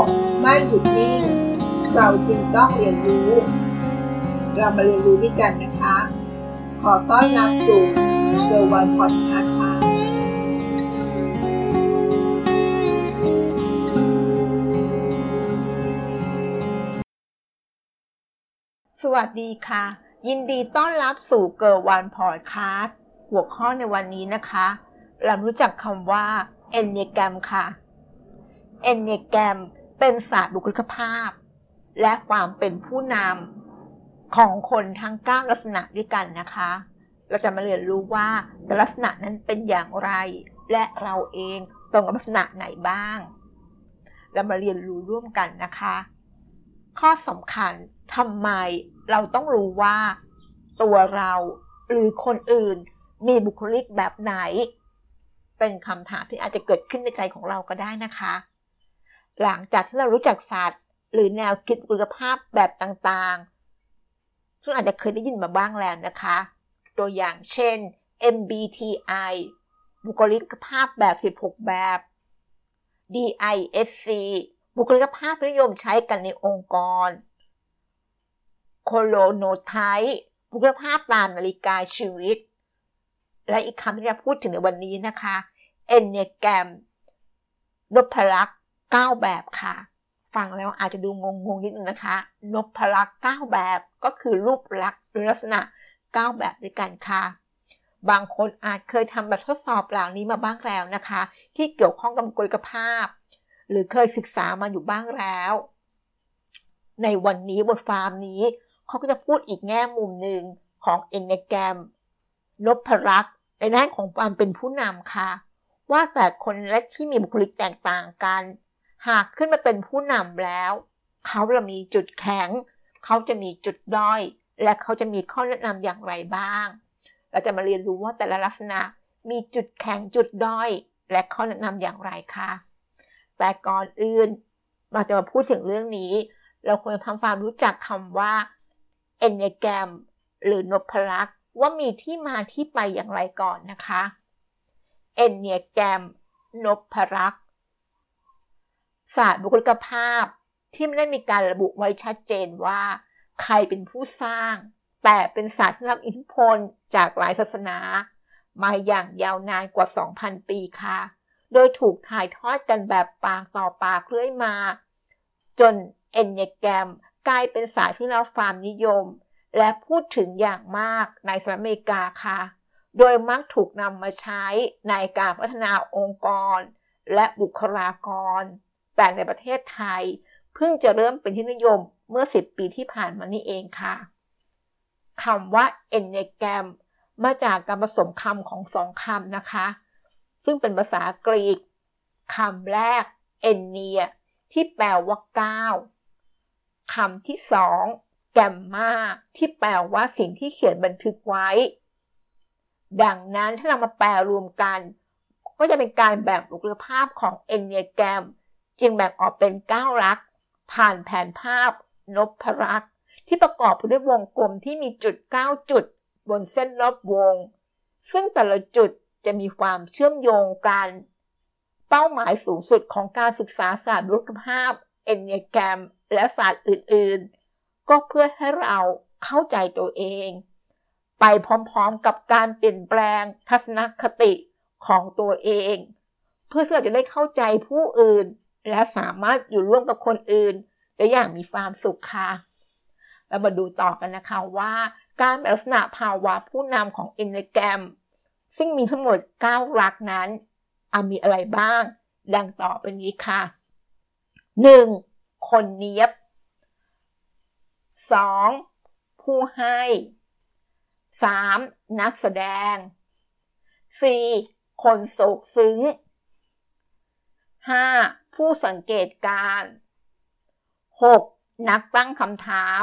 กไม่หยุดนิ่ง เราจึงต้องเรียนรู้ เรามาเรียนรู้ด้วยกันนะคะ ขอต้อนรับสู่เซอร์วันพอดคาส์ค่ะสวัสดีค่ะ ยินดีต้อนรับสู่เกิร์วันพอดคาส์หัวข้อในวันนี้นะคะ เรารู้จักคำว่าเอนเนแกรมค่ะ เอนเนแกรมเป็นศาสตร์บุคลิกภาพ และความเป็นผู้นำของคนทั้ง 9 ลักษณะด้วยกันนะคะ เราจะมาเรียนรู้ว่าแต่ลักษณะนั้นเป็นอย่างไร และเราเองตรงกับลักษณะไหนบ้าง เรามาเรียนรู้ร่วมกันนะคะ ข้อสำคัญทำไมเราต้องรู้ว่า ตัวเราหรือคนอื่นมีบุคลิกแบบไหน เป็นคำถามที่อาจจะเกิดขึ้นในใจของเราก็ได้นะคะ หลังจากที่เรารู้จักศาสตร์ หรือแนวคิดบุคลิกภาพแบบต่างๆ ซึ่งอาจจะเคยได้ยินมาบ้างแล้วนะคะ ตัวอย่างเช่น MBTI บุคลิกภาพแบบ 16 แบบ DISC บุคลิกภาพนิยมใช้กันในองค์กร โคโลโนไทบุคลิกภาพตามนาฬิกาชีวิต และอีกคำที่จะพูดถึงในวันนี้นะคะ เอนเนแกรมนพลักษ์ 9 แบบค่ะ ฟังแล้วอาจจะดูงงๆนิดนึงนะคะนพลักษ์9แบบก็คือรูปลักษณ์หรือลักษณะ 9 แบบด้วยกันค่ะ บางคนอาจเคยทำแบบทดสอบเหล่านี้มาบ้างแล้วนะคะ ที่เกี่ยวข้องกับกลกภาพ หรือเคยศึกษามาอยู่บ้างแล้ว ในวันนี้บทความนี้เขาก็จะพูดอีกแง่มุมหนึ่งของเอนเนแกรมนพรักษ์ในด้านของความเป็นผู้นำค่ะ ว่าแต่คนและที่มีบุคลิกแตกต่างกัน หากขึ้นมาเป็นผู้นำแล้ว เขาจะมีจุดแข็ง เขาจะมีจุดด้อย และเขาจะมีข้อแนะนำอย่างไรบ้าง เราจะมาเรียนรู้ว่าแต่ละลักษณะมีจุดแข็งจุดด้อย และข้อแนะนำอย่างไรคะแต่ก่อนอื่นเราจะมาพูดถึงเรื่องนี้ เราควรทำความรู้จักคำว่าเอนเนแกรมหรือนพลักษ์ว่ามีที่มาที่ไปอย่างไรก่อนนะคะเอนเนแกรมนพรักษ์ ศาสตร์บุคลิกภาพ ที่ไม่ได้มีการระบุไว้ชัดเจนว่า ใครเป็นผู้สร้าง แต่เป็นศาสตร์ที่รับอิทธิพลจากหลายศาสนา มาอย่างยาวนานกว่า 2,000 ปีค่ะ โดยถูกถ่ายทอดกันแบบปากต่อปากเรื่อยมา จนเอนเนแกรมกลายเป็นศาสตร์ที่รับความนิยม และพูดถึงอย่างมากในสหรัฐอเมริกาค่ะ โดยมักถูกนำมาใช้ในการพัฒนาองค์กร และบุคลากร แต่ในประเทศไทยเพิ่งจะเริ่มเป็นที่นิยมเมื่อ 10 ปีที่ผ่านมานี่เองค่ะคำว่าเอนเนแกรมมาจากการผสมคำของสองคำนะคะ ซึ่งเป็นภาษากรีกคำแรกเอนเนียที่แปลว่าก้าวคำที่สองแกมมาที่แปลว่าสิ่งที่เขียนบันทึกไว้ ดังนั้นถ้าเรามาแปลรวมกัน ก็จะเป็นการแบ่งบุคลิกภาพของเอนเนียแกรม จึงแบ่งออกเป็น9ลักษณ์ผ่านแผนภาพนพรัก ที่ประกอบด้วยวงกลมที่มีจุด 9 จุด บนเส้นรอบวง ซึ่งแต่ละจุดจะมีความเชื่อมโยงกัน เป้าหมายสูงสุดของการศึกษาศาสตร์บุคลิกภาพ เอนเนแกรม และศาสตร์อื่นๆ ก็เพื่อให้เราเข้าใจตัวเอง ไปพร้อมๆกับการเปลี่ยนแปลงทัศนคติของตัวเอง เพื่อที่เราจะได้เข้าใจผู้อื่น และสามารถอยู่ร่วมกับคนอื่นได้อย่างมีความสุขค่ะเรามาดูต่อกันนะคะว่าการลักษณะภาวะผู้นำของเอนเนแกรม ซึ่งมีทั้งหมด9รักนั้นมีอะไรบ้าง ดังต่อไปนี้ค่ะ 1. คนเนียบ 2. ผู้ให้ 3. นักแสดง 4. คนโศกซึ้ง 5. ผู้สังเกตการ 6. นักตั้งคำถาม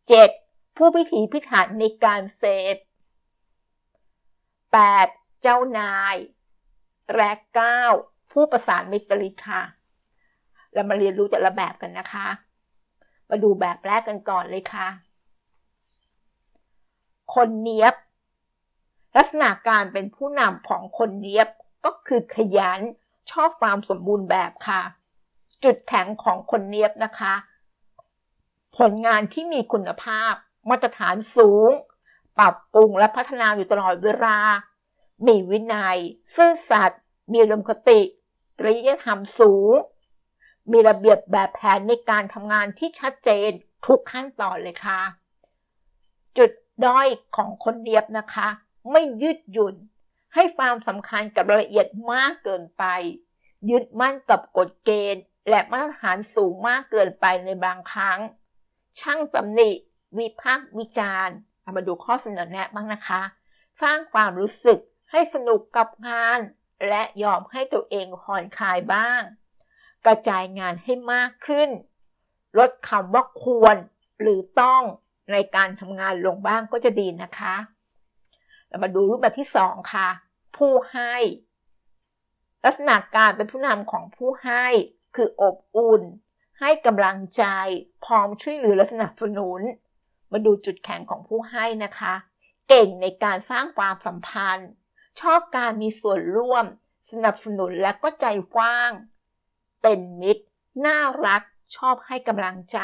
7. ผู้พิถีพิถันในการเสพ 8. เจ้านาย และ 9. ผู้ประสานมิตรค่ะ เรามาเรียนรู้แต่ละแบบกันนะคะ มาดูแบบแรกกันก่อนเลยค่ะ คนเนียบ ลักษณะการเป็นผู้นำของคนเนียบก็คือขยัน ชอบความสมบูรณ์แบบค่ะ จุดแข็งของคนเนียบนะคะ ผลงานที่มีคุณภาพ มาตรฐานสูง ปรับปรุงและพัฒนาอยู่ตลอดเวลา มีวินัย ซื่อสัตย์มีลมคติจริยธรรมสูง มีระเบียบแบบแผนในการทำงานที่ชัดเจนทุกขั้นตอนเลยค่ะ จุดด้อยของคนเนียบนะคะ ไม่ยืดหยุ่น ให้ความสำคัญกับรายละเอียดมากเกินไป ยึดมั่นกับกฎเกณฑ์ และมาตรฐานสูงมากเกินไปในบางครั้ง ช่างตำหนิ วิพากษ์วิจารณ์เอามาดูข้อเสนอแนะบ้างนะคะ สร้างความรู้สึกให้สนุกกับงาน และยอมให้ตัวเองผ่อนคลายบ้าง กระจายงานให้มากขึ้น ลดคำว่าควรหรือต้องในการทำงานลงบ้างก็จะดีนะคะ เรามาดูรูปแบบที่สองค่ะ ผู้ให้ ลักษณะการเป็นผู้นำของผู้ให้ คืออบอุ่น ให้กำลังใจ พร้อมช่วยเหลือและสนับสนุน มาดูจุดแข็งของผู้ให้นะคะ เก่งในการสร้างความสัมพันธ์ ชอบการมีส่วนร่วม สนับสนุนและก็ใจกว้าง เป็นมิตร น่ารัก ชอบให้กำลังใจ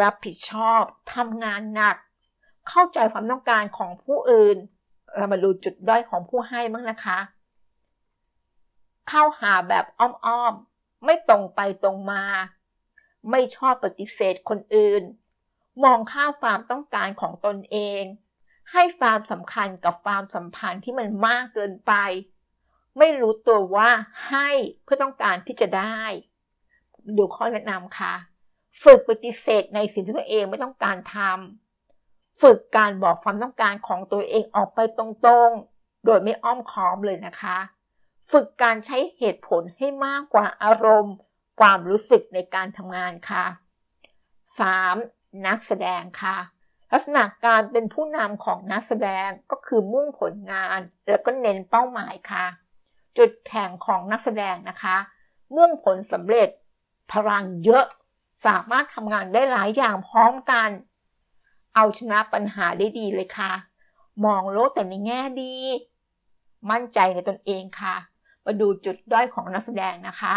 รับผิดชอบ ทำงานหนัก เข้าใจความต้องการของผู้อื่น เรามาดูจุดด้อยของผู้ให้บ้างนะคะ เข้าหาแบบอ้อมๆ ไม่ตรงไปตรงมา ไม่ชอบปฏิเสธคนอื่น มองข้ามความต้องการของตนเอง ให้ความสำคัญกับความสัมพันธ์ที่มันมากเกินไป ไม่รู้ตัวว่าให้เพื่อต้องการที่จะได้ ดูข้อแนะนำค่ะ ฝึกปฏิเสธในสิ่งที่ตัวเองไม่ต้องการทำ ฝึกการบอกความต้องการของตัวเองออกไปตรงๆ โดยไม่อ้อมค้อมเลยนะคะ ฝึกการใช้เหตุผลให้มากกว่าอารมณ์ ความรู้สึกในการทำงานค่ะ 3. นักแสดงค่ะ ลักษณะการเป็นผู้นำของนักแสดงก็คือมุ่งผลงาน แล้วก็เน้นเป้าหมายค่ะ จุดแข็งของนักแสดงนะคะ มุ่งผลสำเร็จพลังเยอะ สามารถทำงานได้หลายอย่างพร้อมกัน เอาชนะปัญหาได้ดีเลยค่ะ มองโลกแต่ในแง่ดี มั่นใจในตนเองค่ะ มาดูจุดด้อยของนักแสดงนะคะ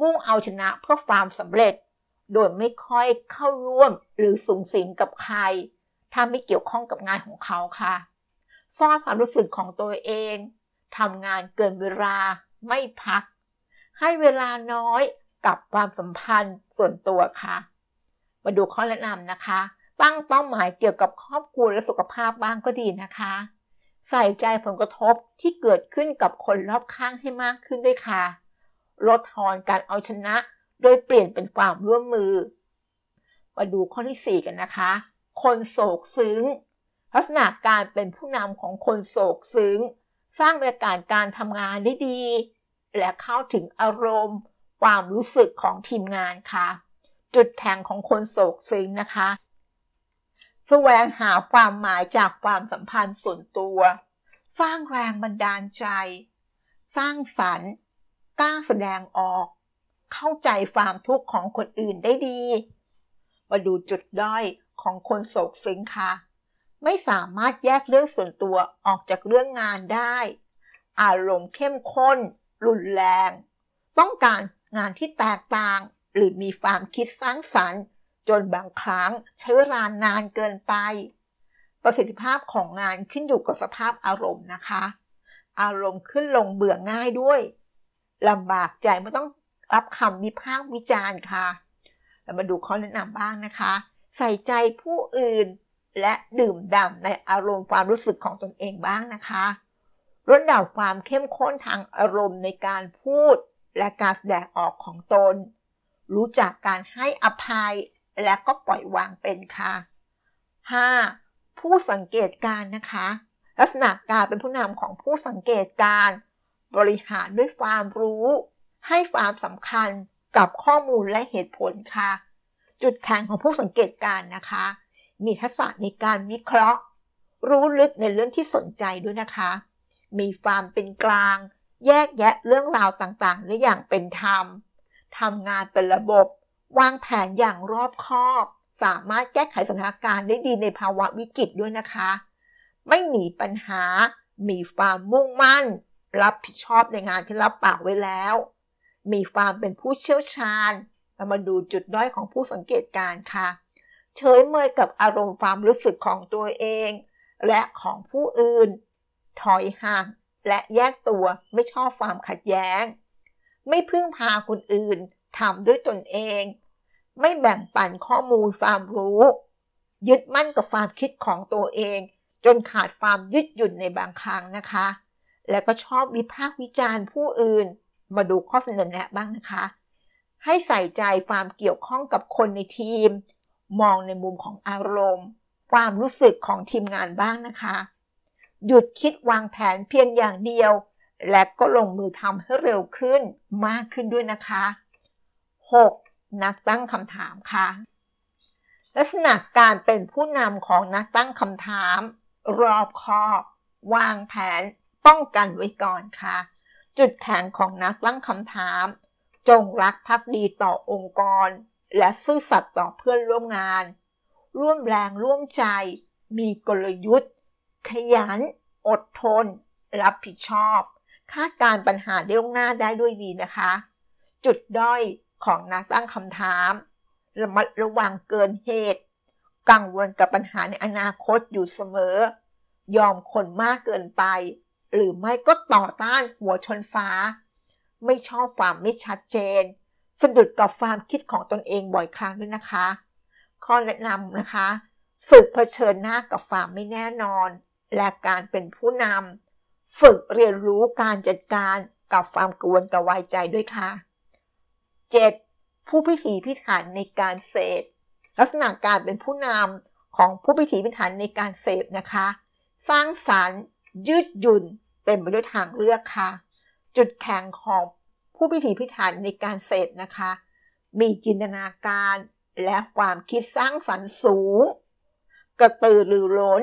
มุ่งเอาชนะเพื่อความสำเร็จ โดยไม่ค่อยเข้าร่วมหรือสูงสิงกับใคร ถ้าไม่เกี่ยวข้องกับงานของเขาค่ะซ่อนความรู้สึกของตัวเองทำงานเกินเวลาไม่พัก ให้เวลาน้อยกับความสัมพันธ์ส่วนตัวค่ะ มาดูข้อแนะนำนะคะ ตั้งเป้าหมายเกี่ยวกับครอบครัวและสุขภาพบ้างก็ดีนะคะ ใส่ใจผลกระทบที่เกิดขึ้นกับคนรอบข้างให้มากขึ้นด้วยค่ะ ลดทอนการเอาชนะ โดยเปลี่ยนเป็นความร่วมมือ มาดูข้อที่ 4 กันนะคะ คนโศกซึ้ง ลักษณะการเป็นผู้นำของคนโศกซึ้ง สร้างบรรยากาศการทำงานได้ดี และเข้าถึงอารมณ์ ความรู้สึกของทีมงานค่ะ จุดแข็งของคนโศกซึ้งนะคะ แสวงหาความหมายจากความสัมพันธ์ส่วนตัว สร้างแรงบันดาลใจ สร้างสรรค์กล้าแสดงออก เข้าใจความทุกข์ของคนอื่นได้ดี มาดูจุดด้อยของคนโศกซึ้งค่ะ ไม่สามารถแยกเรื่องส่วนตัวออกจากเรื่องงานได้ อารมณ์เข้มข้น รุนแรง ต้องการงานที่แตกต่าง หรือมีความคิดสร้างสรรค์ จนบางครั้งใช้เวลานานเกินไป ประสิทธิภาพของงานขึ้นอยู่กับสภาพอารมณ์นะคะ อารมณ์ขึ้นลงเบื่อง่ายด้วยลำบากใจไม่ต้องรับคำวิพากษ์วิจารณ์ค่ะ เรามาดูข้อแนะนำบ้างนะคะ ใส่ใจผู้อื่นและดื่มด่ำในอารมณ์ความรู้สึกของตนเองบ้างนะคะลดดับความเข้มข้นทางอารมณ์ในการพูดและการแสดงออกของตน รู้จักการให้อภัย และก็ปล่อยวางเป็นค่ะ 5. ผู้สังเกตการนะคะ ลักษณะการเป็นผู้นำของผู้สังเกตการ บริหารด้วยความรู้ ให้ความสำคัญกับข้อมูลและเหตุผลค่ะ จุดแข็งของผู้สังเกตการนะคะ มีทักษะในการวิเคราะห์ รู้ลึกในเรื่องที่สนใจด้วยนะคะ มีความเป็นกลาง แยกแยะเรื่องราวต่างๆ ได้อย่างเป็นธรรมทำงานเป็นระบบ วางแผนอย่างรอบคอบ สามารถแก้ไขสถานการณ์ได้ดีในภาวะวิกฤตด้วยนะคะ ไม่หนีปัญหา มีความมุ่งมั่น รับผิดชอบในงานที่รับปากไว้แล้ว มีความเป็นผู้เชี่ยวชาญ เรามาดูจุดด้อยของผู้สังเกตการค่ะ เฉยเมยกับอารมณ์ความรู้สึกของตัวเอง และของผู้อื่น ถอยห่างและแยกตัวไม่ชอบความขัดแย้ง ไม่พึ่งพาคนอื่นทำด้วยตนเอง ไม่แบ่งปันข้อมูลความรู้ ยึดมั่นกับความคิดของตัวเอง จนขาดความยึดหยุ่นในบางครั้งนะคะ และก็ชอบวิพากษ์วิจารณ์ผู้อื่น มาดูข้อเสนอแนะบ้างนะคะ ให้ใส่ใจความเกี่ยวข้องกับคนในทีม มองในมุมของอารมณ์ ความรู้สึกของทีมงานบ้างนะคะ หยุดคิดวางแผนเพียงอย่างเดียว และก็ลงมือทำให้เร็วขึ้นมากขึ้นด้วยนะคะ 6. นักตั้งคำถามค่ะ ลักษณะการเป็นผู้นำของนักตั้งคำถาม รอบคอบ วางแผน ป้องกันไว้ก่อนค่ะ จุดแข็งของนักตั้งคำถาม จงรักภักดีต่อองค์กร และซื่อสัตย์ต่อเพื่อนร่วมงาน ร่วมแรงร่วมใจ มีกลยุทธ์ ขยัน อดทน รับผิดชอบ คาดการปัญหาได้ล่วงหน้าได้ด้วยดีนะคะ จุดด้อย ของนักตั้งคำถาม ระมัดระวังเกินเหตุ กังวลกับปัญหาในอนาคตอยู่เสมอ ยอมคนมากเกินไป หรือไม่ก็ต่อต้านหัวชนฟ้า ไม่ชอบความไม่ชัดเจน สะดุดกับความคิดของตนเองบ่อยครั้งด้วยนะคะ ข้อแนะนำนะคะ ฝึกเผชิญหน้ากับความไม่แน่นอน และการเป็นผู้นำฝึกเรียนรู้การจัดการกับความกวนกระวายใจด้วยค่ะ 7. ผู้พิถีพิถันในการเสพลักษณะการเป็นผู้นำของผู้พิถีพิถันในการเสพนะคะ สร้างสารรค์ ยืดหยุ่น เต็มไปด้วยทางเลือกค่ะ จุดแข็งของผู้พิถีพิถันในการเสพนะคะ มีจินตนาการและความคิดสร้างสรรค์สูง กระตือรือร้น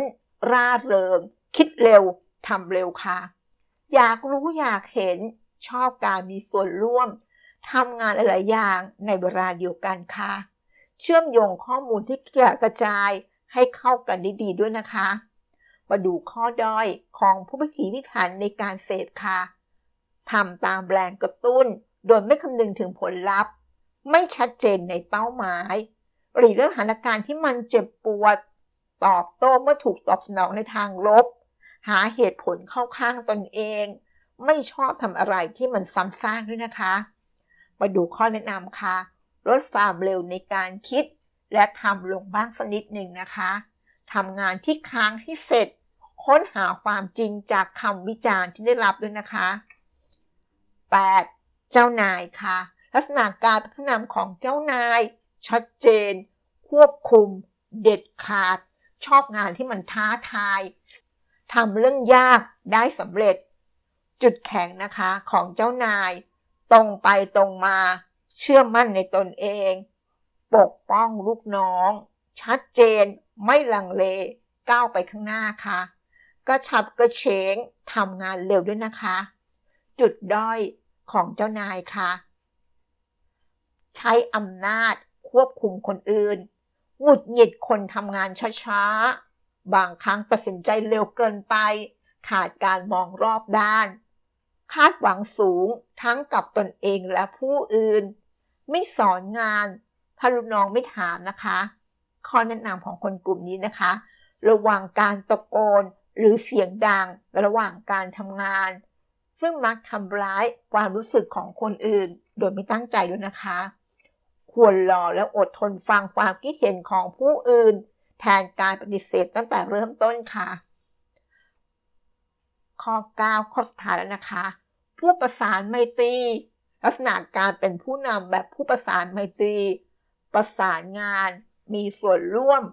ร่าเริง คิดเร็วทำเร็วค่ะ อยากรู้อยากเห็นชอบการมีส่วนร่วม ทำงานหลาย ๆ อย่างในเวลาเดียวกันค่ะ เชื่อมโยงข้อมูลที่กระจายให้เข้ากันได้ดีด้วยนะคะ มาดูข้อด้อยของผู้พิถีพิถันในการเสพค่ะทำตามแรงกระตุ้น โดยไม่คำนึงถึงผลลัพธ์ ไม่ชัดเจนในเป้าหมาย หรือเรื่องสถานการณ์ที่มันเจ็บปวด ตอบโต้เมื่อถูกตอบสนองในทางลบ หาเหตุผลเข้าข้างตนเอง ไม่ชอบทำอะไรที่มันซ้ำซากด้วยนะคะ มาดูข้อแนะนำค่ะ ลดความเร็วในการคิด และทำลงบ้างสักนิดหนึ่งนะคะทำงานที่ค้างให้เสร็จ ค้นหาความจริงจากคำวิจารณ์ที่ได้รับด้วยนะคะ 8. เจ้านายค่ะ ลักษณะการพัฒนำของเจ้านาย ชัดเจน ควบคุม เด็ดขาด ชอบงานที่มันท้าทายทำเรื่องยากได้สำเร็จ จุดแข็งนะคะของเจ้านาย ตรงไปตรงมา เชื่อมั่นในตนเอง ปกป้องลูกน้อง ชัดเจนไม่ลังเลก้าวไปข้างหน้าค่ะ กระชับกระเฉงทำงานเร็วด้วยนะคะ จุดด้อยของเจ้านายค่ะ ใช้อำนาจควบคุมคนอื่นหงุดหงิดคนทำงานช้าๆ บางครั้งตัดสินใจเร็วเกินไป ขาดการมองรอบด้าน คาดหวังสูงทั้งกับตนเองและผู้อื่น ไม่สอนงานถ้าลูกน้องไม่ถามนะคะ ข้อแนะนำของคนกลุ่มนี้นะคะ ระวังการตะโกนหรือเสียงดังระหว่างการทำงาน ซึ่งมักทำร้ายความรู้สึกของคนอื่น โดยไม่ตั้งใจด้วยนะคะ ควรรอและอดทนฟังความคิดเห็นของผู้อื่น แทนการปฏิเสธตั้งแต่เริ่มต้นค่ะ ข้อ 9 ข้อสุดท้ายแล้วนะคะ ผู้ประสานไมตรีลักษณะการเป็นผู้นำแบบผู้ประสานไมตรี ประสานงาน มีส่วนร่วม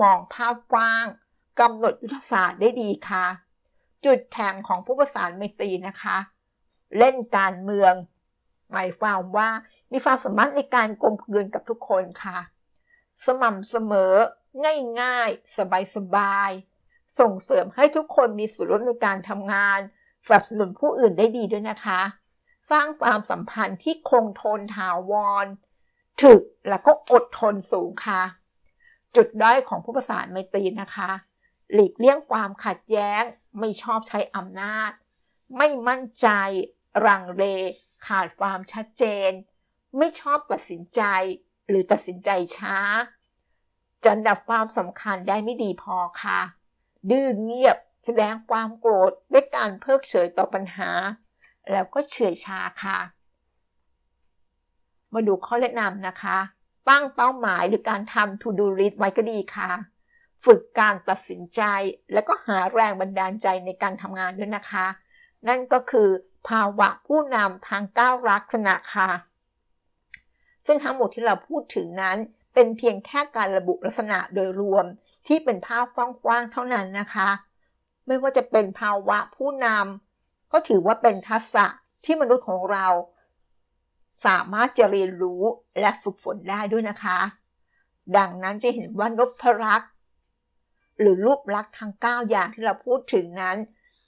มองภาพกว้างกำหนดยุทธศาสตร์ได้ดีค่ะ จุดแข็งของผู้ประสานไมตรีนะคะ เล่นการเมือง หมายความว่ามีความสามารถในการกลมกลืนกับทุกคนค่ะ สม่ำเสมอ ง่ายๆ สบายๆ ส่งเสริมให้ทุกคนมีส่วนร่วมในการทำงาน สนับสนุนผู้อื่นได้ดีด้วยนะคะ สร้างความสัมพันธ์ที่คงทนถาวร ถึกและก็อดทนสูงค่ะ จุดด้อยของผู้ประสานไมตรีนะคะ หลีกเลี่ยงความขัดแย้ง ไม่ชอบใช้อำนาจ ไม่มั่นใจ รังเลขาดความชัดเจน ไม่ชอบตัดสินใจ หรือตัดสินใจช้าจะดับความสำคัญได้ไม่ดีพอค่ะ ดื้อเงียบ แสดงความโกรธด้วยการเพิกเฉยต่อปัญหา แล้วก็เฉยชาค่ะ มาดูข้อแนะนำนะคะ ตั้งเป้าหมายหรือการทำ to do list ไว้ก็ดีค่ะ ฝึกการตัดสินใจ แล้วก็หาแรงบันดาลใจในการทำงานด้วยนะคะ นั่นก็คือภาวะผู้นำทางก้าวลักษณะค่ะ ซึ่งทั้งหมดที่เราพูดถึงนั้นเป็นเพียงแค่การระบุลักษณะโดยรวม ที่เป็นภาพกว้างๆเท่านั้นนะคะ ไม่ว่าจะเป็นภาวะผู้นำก็ถือว่าเป็นทักษะที่มนุษย์ของเรา สามารถจะเรียนรู้และฝึกฝนได้ด้วยนะคะ ดังนั้นจะเห็นว่านพรักษ์หรือรูปลักษณ์ทางก้าวอย่างที่เราพูดถึงนั้น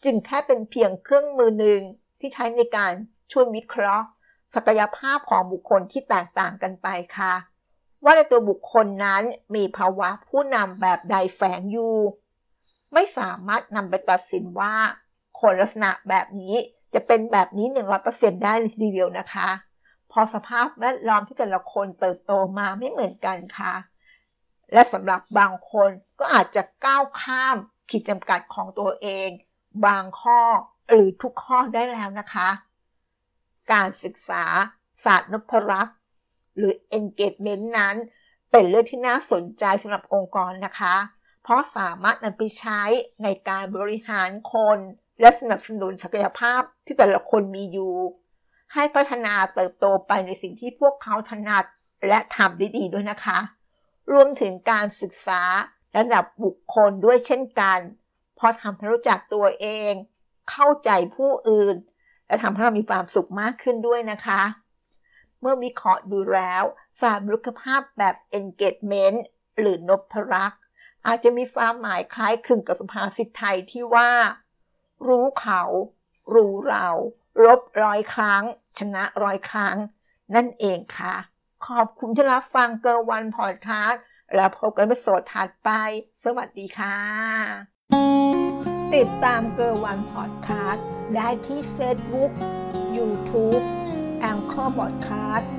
จึงแค่เป็นเพียงเครื่องมือหนึ่งที่ใช้ในการช่วยวิเคราะห์ ศักยภาพของบุคคลที่แตกต่างกันไปค่ะ ว่าในตัวบุคคลนั้นมีภาวะผู้นำแบบใดแฝงอยู่ ไม่สามารถนำไปตัดสินว่า คนลักษณะแบบนี้จะเป็นแบบนี้ 100%ได้เลยทีเดียวนะคะ พอสภาพแวดล้อมที่แต่ละคนเติบโตมาไม่เหมือนกันค่ะ และสำหรับบางคนก็อาจจะก้าวข้ามขีดจำกัดของตัวเอง บางข้อหรือทุกข้อได้แล้วนะคะ การศึกษาศาสตร์นพรักษ์ หรือ engagement นั้นเป็นเรื่องที่น่าสนใจสำหรับองค์กรนะคะ เพราะสามารถนำไปใช้ในการบริหารคน และสนับสนุนศักยภาพที่แต่ละคนมีอยู่ ให้พัฒนาเติบโตไปในสิ่งที่พวกเขาถนัดและทำได้ดีด้วยนะคะ รวมถึงการศึกษาระดับบุคคลด้วยเช่นกัน เพราะทำให้รู้จักตัวเอง เข้าใจผู้อื่น และทำให้เรามีความสุขมากขึ้นด้วยนะคะ เมื่อวิเคราะห์ดูแล้วศาร์มรุขภาพแบบ engagement หรือนพรักษ์อาจจะมีความหมายคล้ายคลึงกับสุภาษิตไทยที่ว่า รู้เขา รู้เราลบร้อยครั้ง ชนะร้อยครั้ง นั่นเองค่ะ ขอบคุณที่รับฟังเกอร์วันพอดคาสต์แล้วพบกันในสดถัดไป สวัสดีค่ะ ติดตามเกอร์วันพอดคาสต์ได้ที่ Facebook YouTube แองเกอร์บอดคาสต์